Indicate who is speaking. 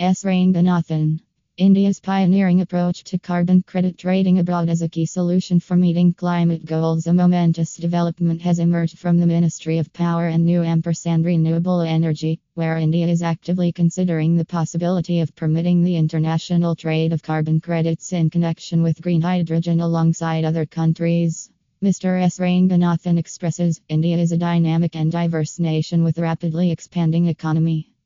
Speaker 1: S. Ranganathan. India's pioneering approach to carbon credit trading abroad as a key solution for meeting climate goals. A momentous development has emerged from the Ministry of Power and New Ampersand Renewable Energy, where India is actively considering the possibility of permitting the international trade of carbon credits in connection with green hydrogen alongside other countries. Mr. S. Ranganathan expresses India is a dynamic and diverse nation with rapidly expanding economy.